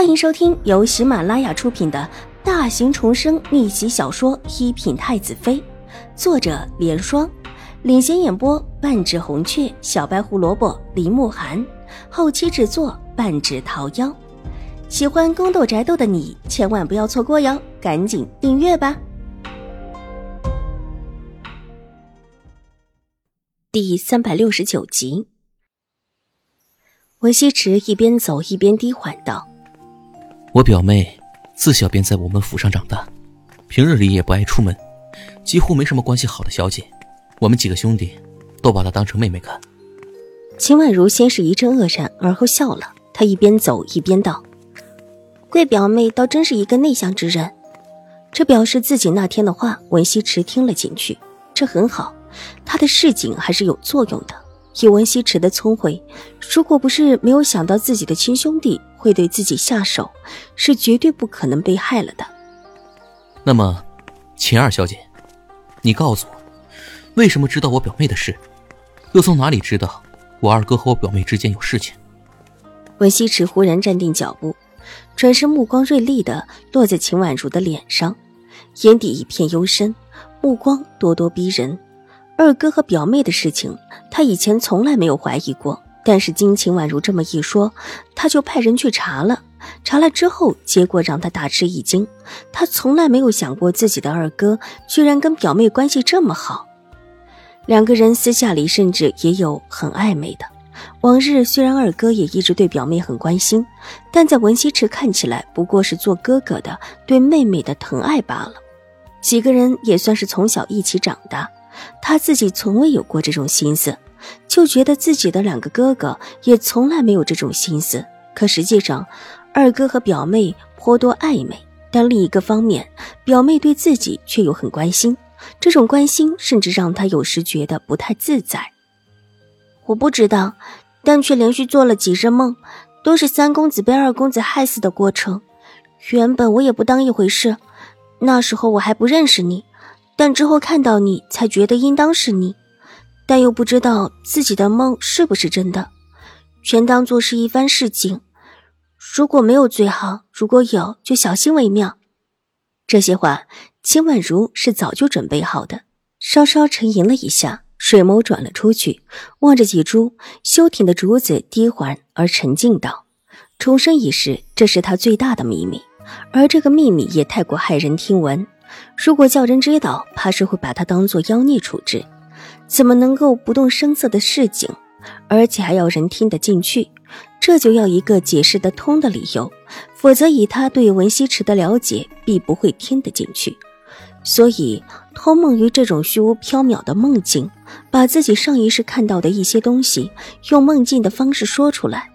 欢迎收听由喜马拉雅出品的大型重生逆袭小说《一品太子妃》，作者：莲霜，领衔演播：半指红雀、小白胡萝卜、林慕寒，后期制作：半指桃夭。喜欢宫斗宅斗的你千万不要错过哟，赶紧订阅吧！第三百六十九集，文西池一边走一边低缓道。我表妹自小便在我们府上长大，平日里也不爱出门，几乎没什么关系好的小姐。我们几个兄弟都把她当成妹妹看。秦婉如先是一阵愕然，而后笑了。她一边走一边道：“贵表妹倒真是一个内向之人。”这表示自己那天的话，文西池听了进去，这很好，他的示警还是有作用的。以文西池的聪慧，如果不是没有想到自己的亲兄弟会对自己下手，是绝对不可能被害了的。那么，秦二小姐，你告诉我，为什么知道我表妹的事，又从哪里知道我二哥和我表妹之间有事情？文西池忽然站定脚步，转身目光锐利的落在秦婉如的脸上，眼底一片幽深，目光咄咄逼人。二哥和表妹的事情，他以前从来没有怀疑过。但是金秦婉如这么一说，他就派人去查了。查了之后，结果让他大吃一惊。他从来没有想过自己的二哥居然跟表妹关系这么好，两个人私下里甚至也有很暧昧的。往日虽然二哥也一直对表妹很关心，但在文西池看起来不过是做哥哥的对妹妹的疼爱罢了。几个人也算是从小一起长大。他自己从未有过这种心思，就觉得自己的两个哥哥也从来没有这种心思。可实际上，二哥和表妹颇多暧昧，但另一个方面，表妹对自己却又很关心。这种关心甚至让他有时觉得不太自在。我不知道，但却连续做了几日梦，都是三公子被二公子害死的过程。原本我也不当一回事，那时候我还不认识你。但之后看到你，才觉得应当是你，但又不知道自己的梦是不是真的，全当做是一番示警。如果没有最好，如果有就小心为妙。这些话，秦婉如是早就准备好的。稍稍沉吟了一下，水眸转了出去，望着几株修挺的竹子，低缓而沉静道：“重生一事，这是他最大的秘密，而这个秘密也太过骇人听闻。”如果叫人知道，怕是会把他当做妖孽处置。怎么能够不动声色的示警，而且还要人听得进去？这就要一个解释得通的理由，否则以他对文西池的了解，必不会听得进去。所以，托梦于这种虚无缥缈的梦境，把自己上一世看到的一些东西，用梦境的方式说出来，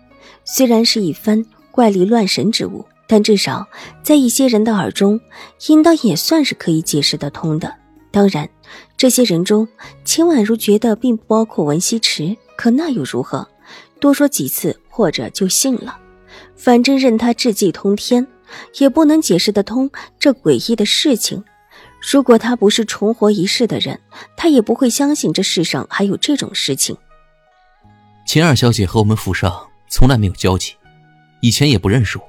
虽然是一番怪力乱神之物。但至少在一些人的耳中，应当也算是可以解释得通的。当然，这些人中，秦婉如觉得并不包括文西池，可那又如何？多说几次，或者就信了。反正任他智计通天，也不能解释得通这诡异的事情。如果他不是重活一世的人，他也不会相信这世上还有这种事情。秦二小姐和我们府上从来没有交集，以前也不认识我。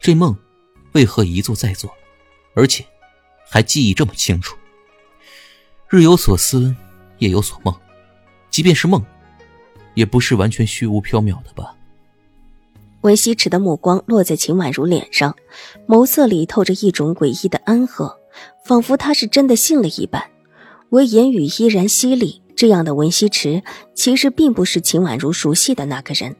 这梦，为何一做再做，而且还记忆这么清楚？日有所思，夜有所梦，即便是梦，也不是完全虚无缥缈的吧？文西池的目光落在秦婉如脸上，眸色里透着一种诡异的安和，仿佛他是真的信了一般，唯言语依然犀利。这样的文西池，其实并不是秦婉如熟悉的那个人。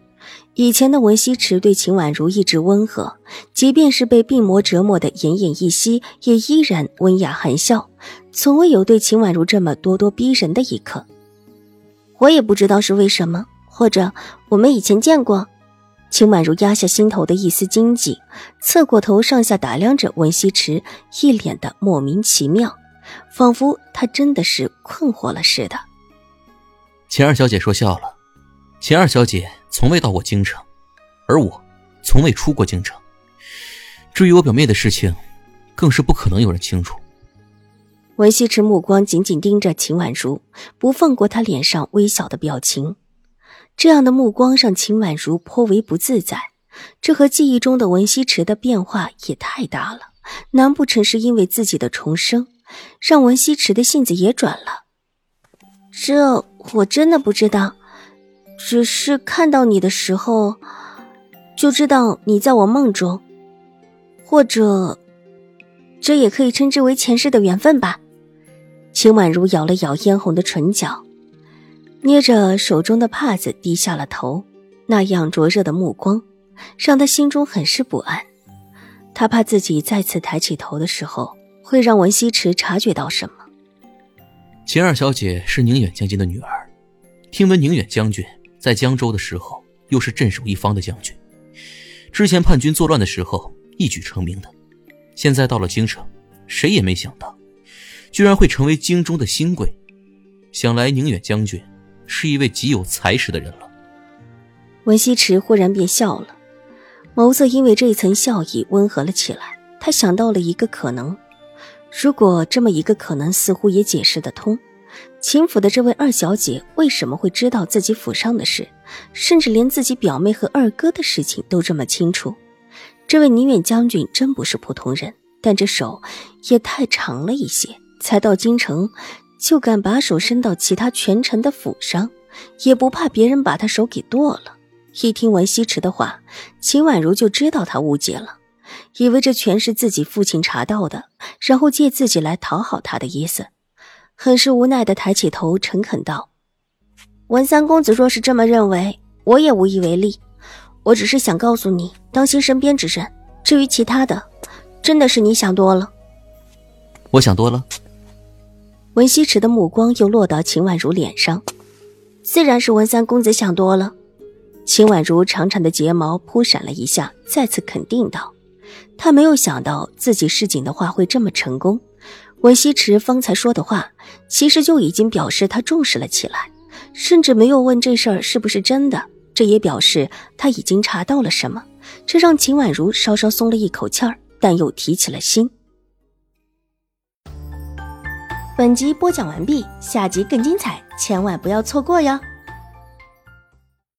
以前的文西池对秦婉如一直温和，即便是被病魔折磨的奄奄一息，也依然温雅含笑，从未有对秦婉如这么咄咄逼人的一刻。我也不知道是为什么，或者我们以前见过。秦婉如压下心头的一丝惊悸，侧过头上下打量着文西池，一脸的莫名其妙，仿佛他真的是困惑了似的。秦二小姐说笑了。秦二小姐从未到过京城，而我从未出过京城。至于我表妹的事情，更是不可能有人清楚。文西池目光紧紧盯着秦婉如，不放过她脸上微小的表情。这样的目光让秦婉如颇为不自在。这和记忆中的文西池的变化也太大了。难不成是因为自己的重生，让文西池的性子也转了？这我真的不知道，只是看到你的时候，就知道你在我梦中，或者，这也可以称之为前世的缘分吧。秦婉如咬了咬嫣红的唇角，捏着手中的帕子，低下了头。那样灼热的目光，让他心中很是不安。他怕自己再次抬起头的时候，会让文西池察觉到什么。秦二小姐是宁远将军的女儿，听闻宁远将军在江州的时候，又是镇守一方的将军，之前叛军作乱的时候一举成名的，现在到了京城，谁也没想到，居然会成为京中的新贵。想来宁远将军是一位极有才识的人了。文西池忽然便笑了，眸色因为这一层笑意温和了起来。他想到了一个可能，如果这么一个可能似乎也解释得通，秦府的这位二小姐为什么会知道自己府上的事，甚至连自己表妹和二哥的事情都这么清楚？这位宁远将军真不是普通人，但这手也太长了一些，才到京城就敢把手伸到其他权臣的府上，也不怕别人把他手给剁了。一听文西池的话，秦婉如就知道他误解了，以为这全是自己父亲查到的，然后借自己来讨好他的意思，很是无奈的抬起头，诚恳道：“文三公子若是这么认为，我也无以为力。我只是想告诉你，当心身边之人。至于其他的，真的是你想多了。”我想多了。文西池的目光又落到秦婉如脸上，自然是文三公子想多了。秦婉如长长的睫毛扑闪了一下，再次肯定道：“她没有想到自己市井的话会这么成功。文西池方才说的话，其实就已经表示他重视了起来，甚至没有问这事儿是不是真的。这也表示他已经查到了什么，这让秦婉如稍稍松了一口气儿，但又提起了心。”本集播讲完毕，下集更精彩，千万不要错过哟！